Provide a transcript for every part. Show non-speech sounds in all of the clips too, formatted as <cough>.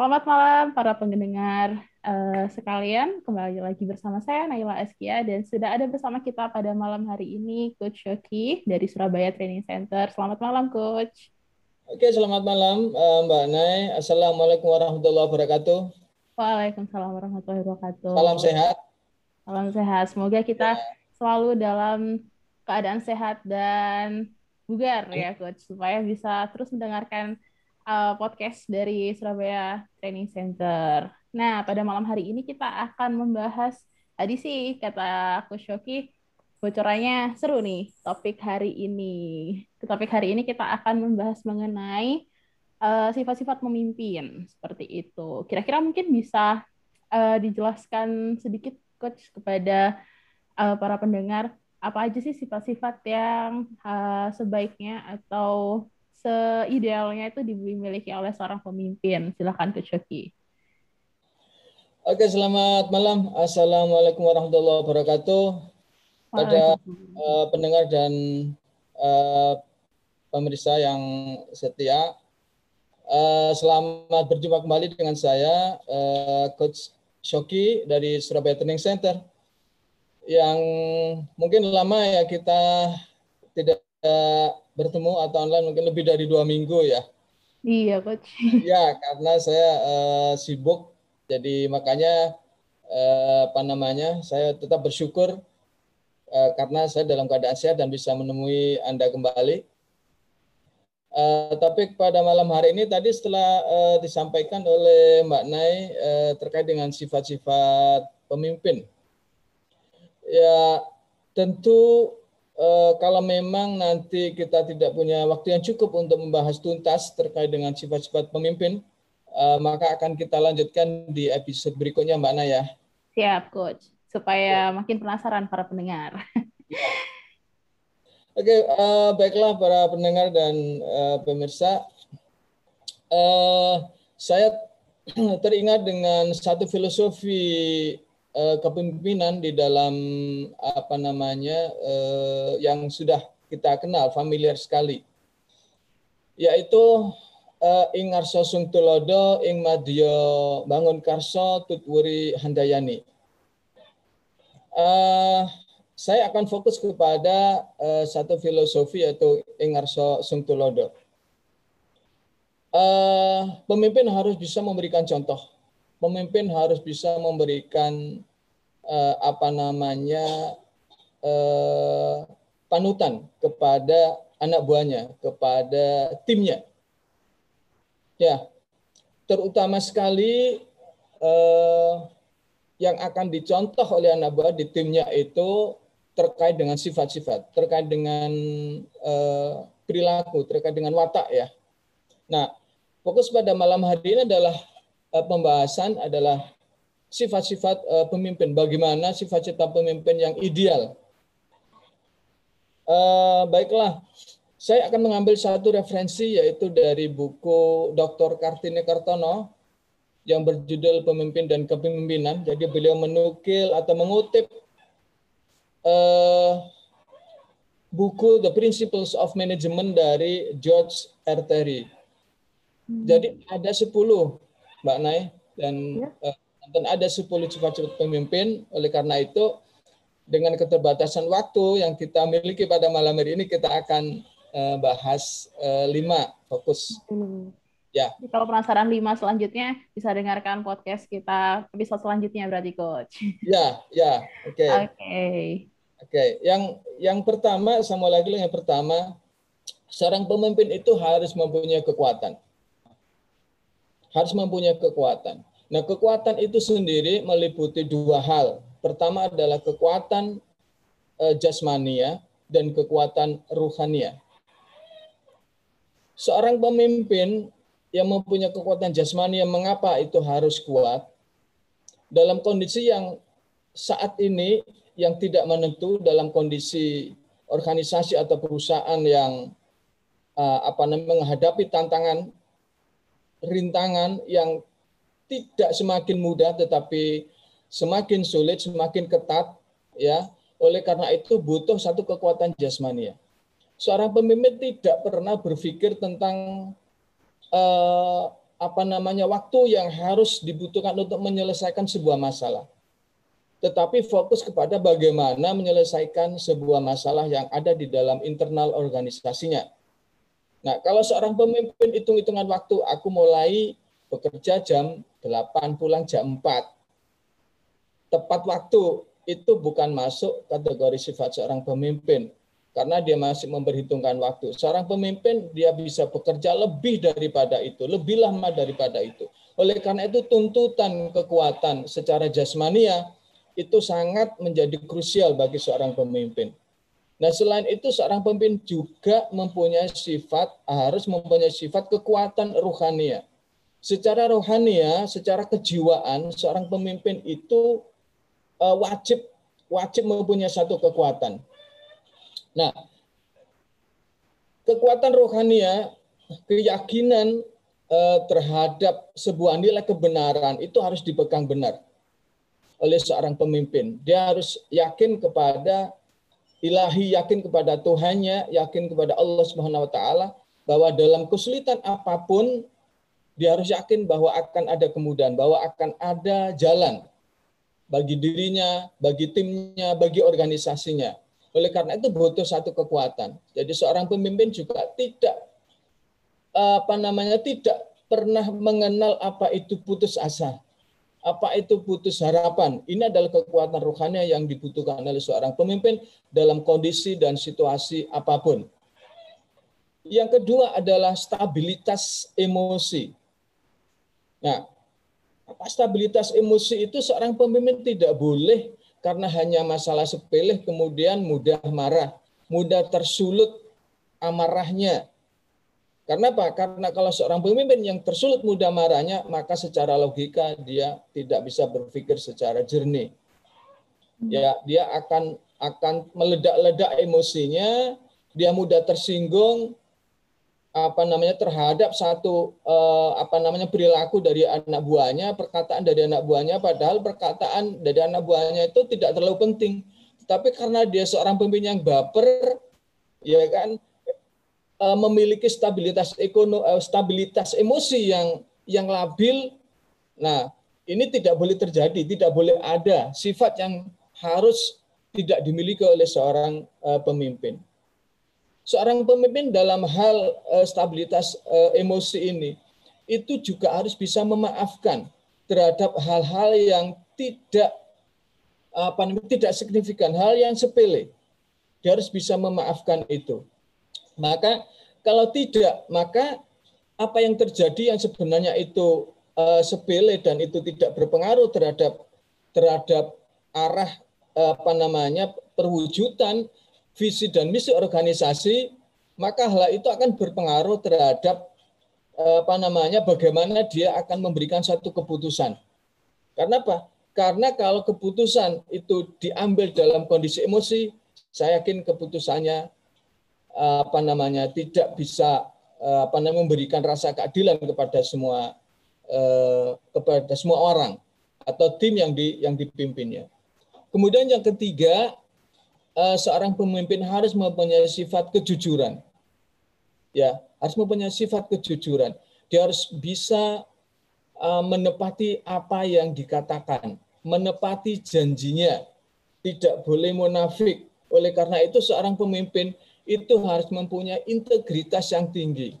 Selamat malam para pendengar uh, sekalian. Kembali lagi bersama saya Naila Eskia dan sudah ada bersama kita pada malam hari ini Coach Shoki dari Surabaya Training Center. Selamat malam Coach. Oke, selamat malam uh, Mbak Nay. Assalamualaikum warahmatullahi wabarakatuh. Waalaikumsalam warahmatullahi wabarakatuh. Salam sehat. Salam sehat. Semoga kita selalu dalam keadaan sehat dan bugar ya Coach supaya bisa terus mendengarkan uh, podcast dari Surabaya Training Center. Nah, pada malam hari ini kita akan membahas tadi sih kata Coach Shoki bocorannya seru nih topik hari ini. Topik hari ini kita akan membahas mengenai uh, sifat-sifat pemimpin seperti itu. Kira-kira mungkin bisa uh, dijelaskan sedikit coach kepada uh, para pendengar apa aja sih sifat-sifat yang uh, sebaiknya atau seidealnya itu dimiliki oleh seorang pemimpin. Silakan ke Coki. Oke, selamat malam. Assalamualaikum warahmatullahi wabarakatuh. Pada uh, pendengar dan uh, pemirsa yang setia, uh, selamat berjumpa kembali dengan saya, uh, Coach Shoki dari Surabaya Training Center. Yang mungkin lama ya kita tidak bertemu atau online mungkin lebih dari dua minggu ya. Iya, coach. Ya, karena saya uh, sibuk, jadi makanya uh, apa namanya, saya tetap bersyukur uh, karena saya dalam keadaan sehat dan bisa menemui anda kembali. Uh, tapi pada malam hari ini tadi setelah uh, disampaikan oleh Mbak Nay uh, terkait dengan sifat-sifat pemimpin, ya tentu kalau memang nanti kita tidak punya waktu yang cukup untuk membahas tuntas terkait dengan sifat-sifat pemimpin, eh, maka akan kita lanjutkan di episode berikutnya, Mbak Naya. Siap, Coach. Supaya ya. makin penasaran para pendengar. <laughs> Oke, okay, uh, eh, baiklah para pendengar dan uh, pemirsa. Uh, saya <clears throat> teringat dengan satu filosofi uh, kepemimpinan di dalam apa namanya uh, yang sudah kita kenal familiar sekali. Yaitu uh, ing arso sung tulodo ing madyo bangun karso tutwuri handayani. Uh, saya akan fokus kepada uh, satu filosofi yaitu ing arso sung tulodo. Uh, pemimpin harus bisa memberikan contoh pemimpin harus bisa memberikan uh, apa namanya uh, panutan kepada anak buahnya, kepada timnya. Ya, terutama sekali uh, yang akan dicontoh oleh anak buah di timnya itu terkait dengan sifat-sifat, terkait dengan uh, perilaku, terkait dengan watak ya. Nah, fokus pada malam hari ini adalah pembahasan adalah sifat-sifat uh, pemimpin. Bagaimana sifat-sifat pemimpin yang ideal? Uh, baiklah, saya akan mengambil satu referensi yaitu dari buku Dr. Kartini Kartono yang berjudul Pemimpin dan Kepemimpinan. Jadi beliau menukil atau mengutip uh, buku The Principles of Management dari George R. Terry. Hmm. Jadi ada 10 Mbak Nay dan ya. uh, dan ada 10 sifat-sifat pemimpin. Oleh karena itu dengan keterbatasan waktu yang kita miliki pada malam hari ini kita akan uh, bahas uh, lima fokus. Hmm. Ya. Jadi kalau penasaran lima selanjutnya bisa dengarkan podcast kita episode selanjutnya berarti coach. Ya, ya, oke. Okay. Oke. Okay. Oke, okay. yang yang pertama sama lagi yang pertama seorang pemimpin itu harus mempunyai kekuatan harus mempunyai kekuatan. Nah, kekuatan itu sendiri meliputi dua hal. Pertama adalah kekuatan uh, jasmania dan kekuatan ruhania. Seorang pemimpin yang mempunyai kekuatan jasmania, mengapa itu harus kuat? Dalam kondisi yang saat ini yang tidak menentu dalam kondisi organisasi atau perusahaan yang uh, apa namanya menghadapi tantangan rintangan yang tidak semakin mudah tetapi semakin sulit, semakin ketat ya. Oleh karena itu butuh satu kekuatan jasmania. Seorang pemimpin tidak pernah berpikir tentang uh, apa namanya waktu yang harus dibutuhkan untuk menyelesaikan sebuah masalah. Tetapi fokus kepada bagaimana menyelesaikan sebuah masalah yang ada di dalam internal organisasinya. Nah, kalau seorang pemimpin hitung-hitungan waktu, aku mulai bekerja jam 8, pulang jam 4. Tepat waktu itu bukan masuk kategori sifat seorang pemimpin karena dia masih memperhitungkan waktu. Seorang pemimpin dia bisa bekerja lebih daripada itu, lebih lama daripada itu. Oleh karena itu tuntutan kekuatan secara jasmania itu sangat menjadi krusial bagi seorang pemimpin. Nah, selain itu seorang pemimpin juga mempunyai sifat harus mempunyai sifat kekuatan rohania. Secara rohania, secara kejiwaan seorang pemimpin itu eh, wajib wajib mempunyai satu kekuatan Nah, kekuatan rohania, keyakinan eh, terhadap sebuah nilai kebenaran itu harus dipegang benar oleh seorang pemimpin. Dia harus yakin kepada ilahi, yakin kepada Tuhannya, yakin kepada Allah Subhanahu wa taala bahwa dalam kesulitan apa pun dia harus yakin bahwa akan ada kemudahan, bahwa akan ada jalan bagi dirinya, bagi timnya, bagi organisasinya. Oleh karena itu butuh satu kekuatan. Jadi seorang pemimpin juga tidak apa namanya tidak pernah mengenal apa itu putus asa. Apa itu putus harapan? Ini adalah kekuatan rohani yang dibutuhkan oleh seorang pemimpin dalam kondisi dan situasi apa pun. Yang kedua adalah stabilitas emosi. Nah, apa stabilitas emosi itu seorang pemimpin tidak boleh karena hanya masalah sepele kemudian mudah marah, mudah tersulut amarahnya. Karena apa? Karena kalau seorang pemimpin yang tersulut mudah marahnya, maka secara logika dia tidak bisa berpikir secara jernih. Ya, dia akan akan meledak-ledak emosinya, dia mudah tersinggung, apa namanya terhadap satu eh, apa namanya perilaku dari anak buahnya, perkataan dari anak buahnya padahal perkataan dari anak buahnya itu tidak terlalu penting. Tapi karena dia seorang pemimpin yang baper ya kan eh, memiliki stabilitas ekonomi eh, stabilitas emosi yang yang labil. Nah, ini tidak boleh terjadi, tidak boleh ada sifat yang harus tidak dimiliki oleh seorang eh, pemimpin seorang pemimpin dalam hal uh, stabilitas uh, emosi ini itu juga harus bisa memaafkan terhadap hal-hal yang tidak apa tidak signifikan, hal yang sepele. Dia harus bisa memaafkan itu. Maka kalau tidak, maka apa yang terjadi yang sebenarnya itu uh, sepele dan itu tidak berpengaruh terhadap terhadap arah apa namanya perwujudan visi dan misi organisasi, maka hal itu akan berpengaruh terhadap eh, apa namanya bagaimana dia akan memberikan satu keputusan. Karena apa? Karena kalau keputusan itu diambil dalam kondisi emosi, saya yakin keputusannya apa namanya tidak bisa eh, apa namanya memberikan rasa keadilan kepada semua kepada semua orang atau tim yang di yang dipimpinnya. Kemudian yang ketiga uh, seorang pemimpin harus mempunyai sifat kejujuran. Ya, harus mempunyai sifat kejujuran. Dia harus bisa menepati apa yang dikatakan, menepati janjinya, tidak boleh munafik. Oleh karena itu seorang pemimpin itu harus mempunyai integritas yang tinggi.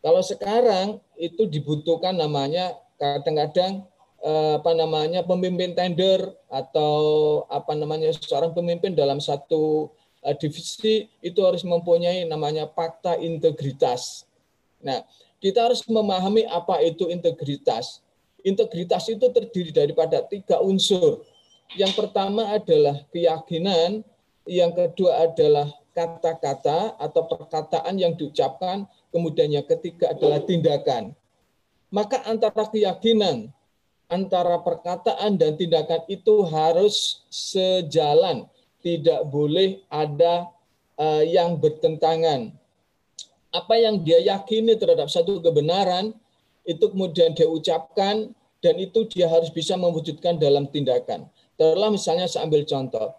Kalau sekarang itu dibutuhkan namanya kadang-kadang Eh, apa namanya pemimpin tender atau apa namanya seorang pemimpin dalam satu uh, divisi itu harus mempunyai namanya fakta integritas. Nah, kita harus memahami apa itu integritas. Integritas itu terdiri daripada tiga unsur. Yang pertama adalah keyakinan, yang kedua adalah kata-kata atau perkataan yang diucapkan, kemudian yang ketiga adalah tindakan. Maka antara keyakinan antara perkataan dan tindakan itu harus sejalan, tidak boleh ada uh, yang bertentangan. Apa yang dia yakini terhadap satu kebenaran itu kemudian dia ucapkan dan itu dia harus bisa mewujudkan dalam tindakan. Telah misalnya saya ambil contoh,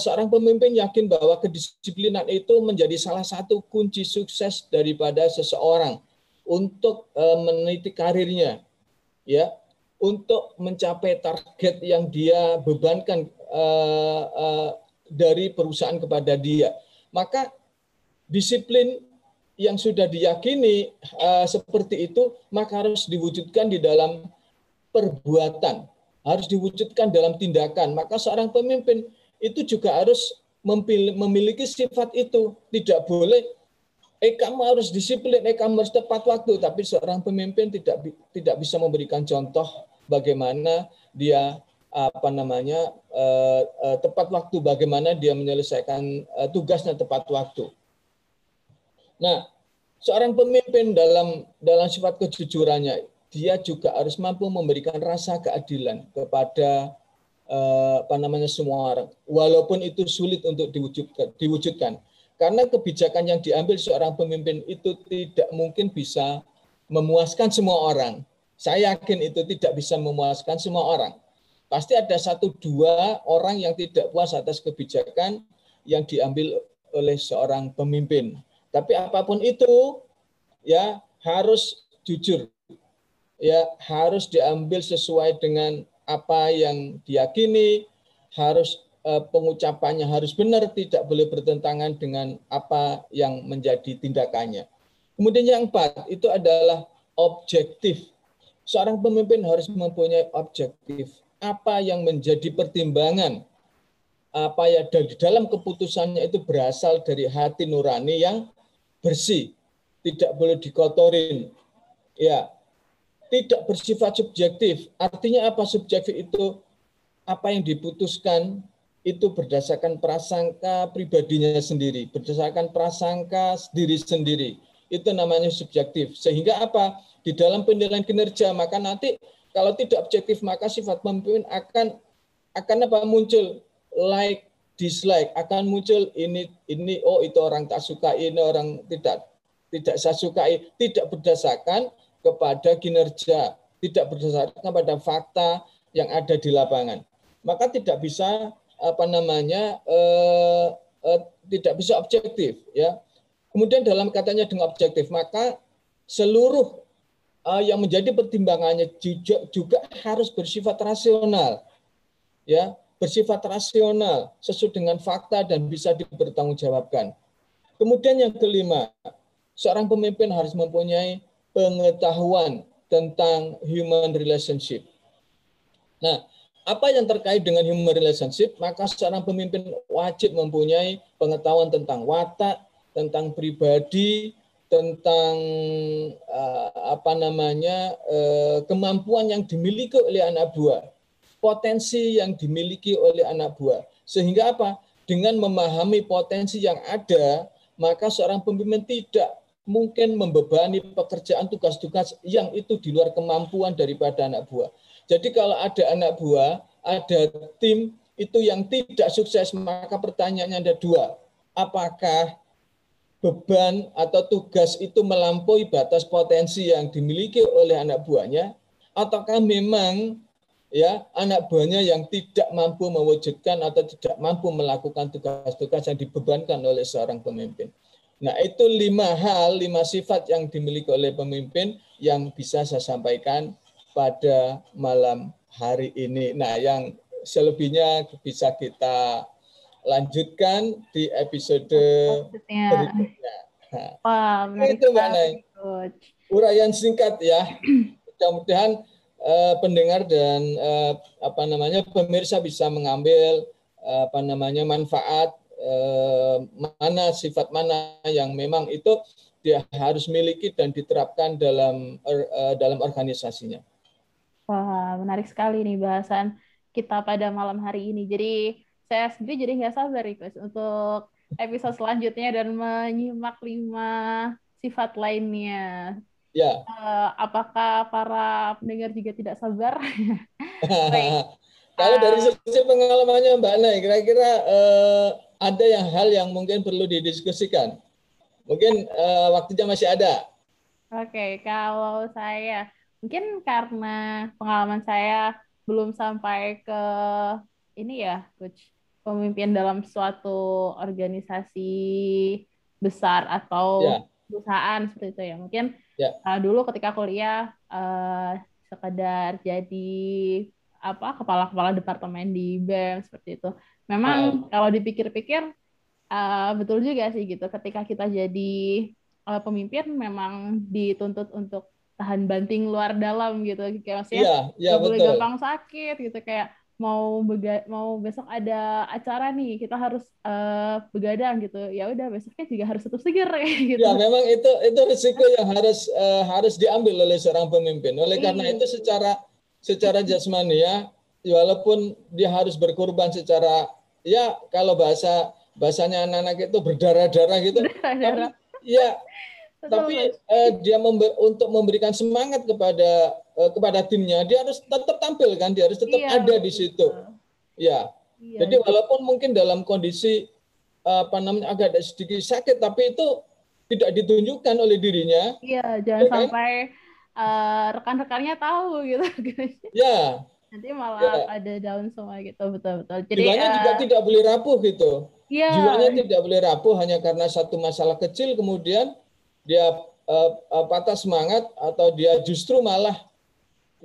seorang pemimpin yakin bahwa kedisiplinan itu menjadi salah satu kunci sukses daripada seseorang untuk uh, meniti karirnya, ya, untuk mencapai target yang dia bebankan uh, dari perusahaan kepada dia. Maka disiplin yang sudah diyakini seperti itu maka harus diwujudkan di dalam perbuatan, harus diwujudkan dalam tindakan. Maka seorang pemimpin itu juga harus memiliki sifat itu. Tidak boleh eh kamu harus disiplin, eh kamu harus tepat waktu, tapi seorang pemimpin tidak tidak bisa memberikan contoh bagaimana dia apa namanya uh, uh, tepat waktu, bagaimana dia menyelesaikan uh, tugasnya tepat waktu. Nah, seorang pemimpin dalam dalam sifat kejujurannya, dia juga harus mampu memberikan rasa keadilan kepada uh, apa namanya semua orang, walaupun itu sulit untuk diwujudkan. diwujudkan karena kebijakan yang diambil seorang pemimpin itu tidak mungkin bisa memuaskan semua orang. Saya yakin itu tidak bisa memuaskan semua orang. Pasti ada satu dua orang yang tidak puas atas kebijakan yang diambil oleh seorang pemimpin. Tapi apa pun itu, ya harus jujur, ya harus diambil sesuai dengan apa yang diyakini, harus Eh, pengucapannya harus benar, tidak boleh bertentangan dengan apa yang menjadi tindakannya. Kemudian yang empat, itu adalah objektif. Seorang pemimpin harus mempunyai objektif. Apa yang menjadi pertimbangan, apa ya dari dalam keputusannya itu berasal dari hati nurani yang bersih, tidak boleh dikotorin. Ya, tidak bersifat subjektif. Artinya apa subjektif itu? Apa yang diputuskan itu berdasarkan prasangka pribadinya sendiri, berdasarkan prasangka diri sendiri. Itu namanya subjektif. Sehingga apa? Di dalam penilaian kinerja, maka nanti kalau tidak objektif, maka sifat pemimpin akan akan apa muncul like dislike akan muncul ini ini oh itu orang tak suka ini orang tidak tidak saya sukai tidak berdasarkan kepada kinerja tidak berdasarkan pada fakta yang ada di lapangan maka tidak bisa apa namanya eh, eh, tidak bisa objektif ya. Kemudian dalam katanya dengan objektif maka seluruh eh, yang menjadi pertimbangannya juga, juga harus bersifat rasional ya bersifat rasional sesuai dengan fakta dan bisa dipertanggungjawabkan. Kemudian yang kelima, seorang pemimpin harus mempunyai pengetahuan tentang human relationship. Nah, apa yang terkait dengan human relationship, maka seorang pemimpin wajib mempunyai pengetahuan tentang watak, tentang pribadi, tentang uh, apa namanya uh, kemampuan yang dimiliki oleh anak buah, potensi yang dimiliki oleh anak buah. Sehingga apa? Dengan memahami potensi yang ada, maka seorang pemimpin tidak mungkin membebani pekerjaan tugas-tugas yang itu di luar kemampuan daripada anak buah. Jadi kalau ada anak buah, ada tim itu yang tidak sukses, maka pertanyaannya ada dua. Apakah beban atau tugas itu melampaui batas potensi yang dimiliki oleh anak buahnya, ataukah memang ya anak buahnya yang tidak mampu mewujudkan atau tidak mampu melakukan tugas-tugas yang dibebankan oleh seorang pemimpin. Nah itu lima hal, lima sifat yang dimiliki oleh pemimpin yang bisa saya sampaikan pada malam hari ini. Nah, yang selebihnya bisa kita lanjutkan di episode berikutnya. Wah, itu Mbak Nay. Uraian singkat ya. Mudah-mudahan uh, pendengar dan uh, apa namanya pemirsa bisa mengambil uh, apa namanya manfaat uh, mana sifat mana yang memang itu dia harus miliki dan diterapkan dalam uh, dalam organisasinya. Wah, menarik sekali nih bahasan kita pada malam hari ini. Jadi saya sendiri jadi nggak sabar nih, Coach, untuk episode selanjutnya dan menyimak lima sifat lainnya. Ya. Uh, apakah para pendengar juga tidak sabar? <laughs> Kalau dari eh. sisi pengalamannya Mbak Nay, kira-kira uh, ada yang hal yang mungkin perlu didiskusikan? Mungkin uh, waktunya masih ada. Oke, okay, kalau saya mungkin karena pengalaman saya belum sampai ke ini ya coach pemimpin dalam suatu organisasi besar atau yeah. perusahaan seperti itu ya mungkin Ya. Uh, dulu ketika kuliah uh, sekedar jadi apa kepala-kepala departemen di BEM seperti itu. Memang uh. kalau dipikir-pikir uh, betul juga sih gitu. Ketika kita jadi uh, pemimpin memang dituntut untuk tahan banting luar dalam gitu. Kayak maksudnya yeah, yeah, boleh gampang sakit gitu kayak mau bega mau besok ada acara nih kita harus uh, begadang gitu ya udah besoknya juga harus tetap seger <laughs> gitu ya memang itu itu risiko yang harus uh, harus diambil oleh seorang pemimpin oleh karena iya. itu secara secara jasmani ya walaupun dia harus berkorban secara ya kalau bahasa bahasanya anak-anak itu berdarah-darah gitu. Berdarah. tapi ya tapi uh, dia member, untuk memberikan semangat kepada uh, kepada timnya dia harus tetap tampil kan dia harus tetap iya, ada di situ. Ya. Iya, jadi iya. walaupun mungkin dalam kondisi apa namanya agak sedikit sakit tapi itu tidak ditunjukkan oleh dirinya. Iya jangan ya, kan? sampai uh, rekan-rekannya tahu gitu. Ya nanti malah ya. ada down semua gitu betul betul jadi jiwanya uh, juga tidak boleh rapuh gitu ya. jiwanya tidak boleh rapuh hanya karena satu masalah kecil kemudian dia uh, uh, patah semangat atau dia justru malah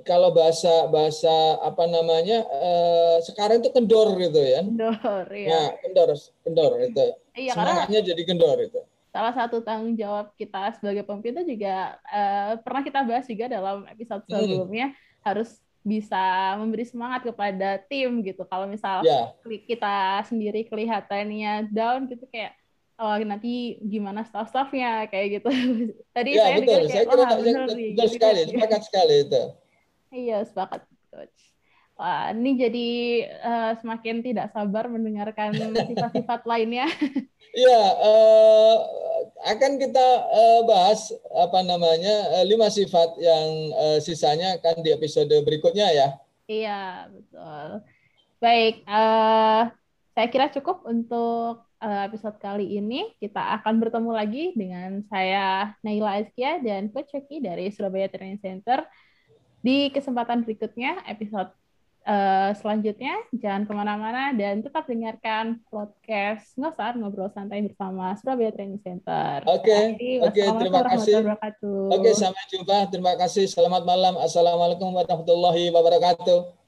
kalau bahasa bahasa apa namanya uh, sekarang itu kendor gitu ya. Kendor, iya. Nah, kendor, kendor itu. Iya, Semangatnya jadi kendor itu. Salah satu tanggung jawab kita sebagai pemimpin itu juga uh, pernah kita bahas juga dalam episode hmm. sebelumnya hmm. harus bisa memberi semangat kepada tim gitu. Kalau misal yeah. kita sendiri kelihatannya down gitu kayak oh nanti gimana staff-staffnya kayak gitu. <laughs> Tadi ya, saya betul. Kayak, saya kira benar, betul, betul gitu, sekali, gitu. sepakat sekali itu. Iya, sepakat coach. Wah, ini jadi uh, semakin tidak sabar mendengarkan sifat-sifat <laughs> lainnya. Iya, uh, akan kita uh, bahas apa namanya uh, lima sifat yang uh, sisanya akan di episode berikutnya ya. Iya, betul. Baik, uh, saya kira cukup untuk Eh, episode kali ini kita akan bertemu lagi dengan saya Naila Azkia dan Coach dari Surabaya Training Center di kesempatan berikutnya episode uh, selanjutnya jangan ke mana-mana dan tetap dengarkan podcast ngosar ngobrol santai bersama Surabaya Training Center. Oke, okay. oke okay, terima kasih. Oke, okay, sampai jumpa. Terima kasih. Selamat malam. Assalamualaikum warahmatullahi wabarakatuh.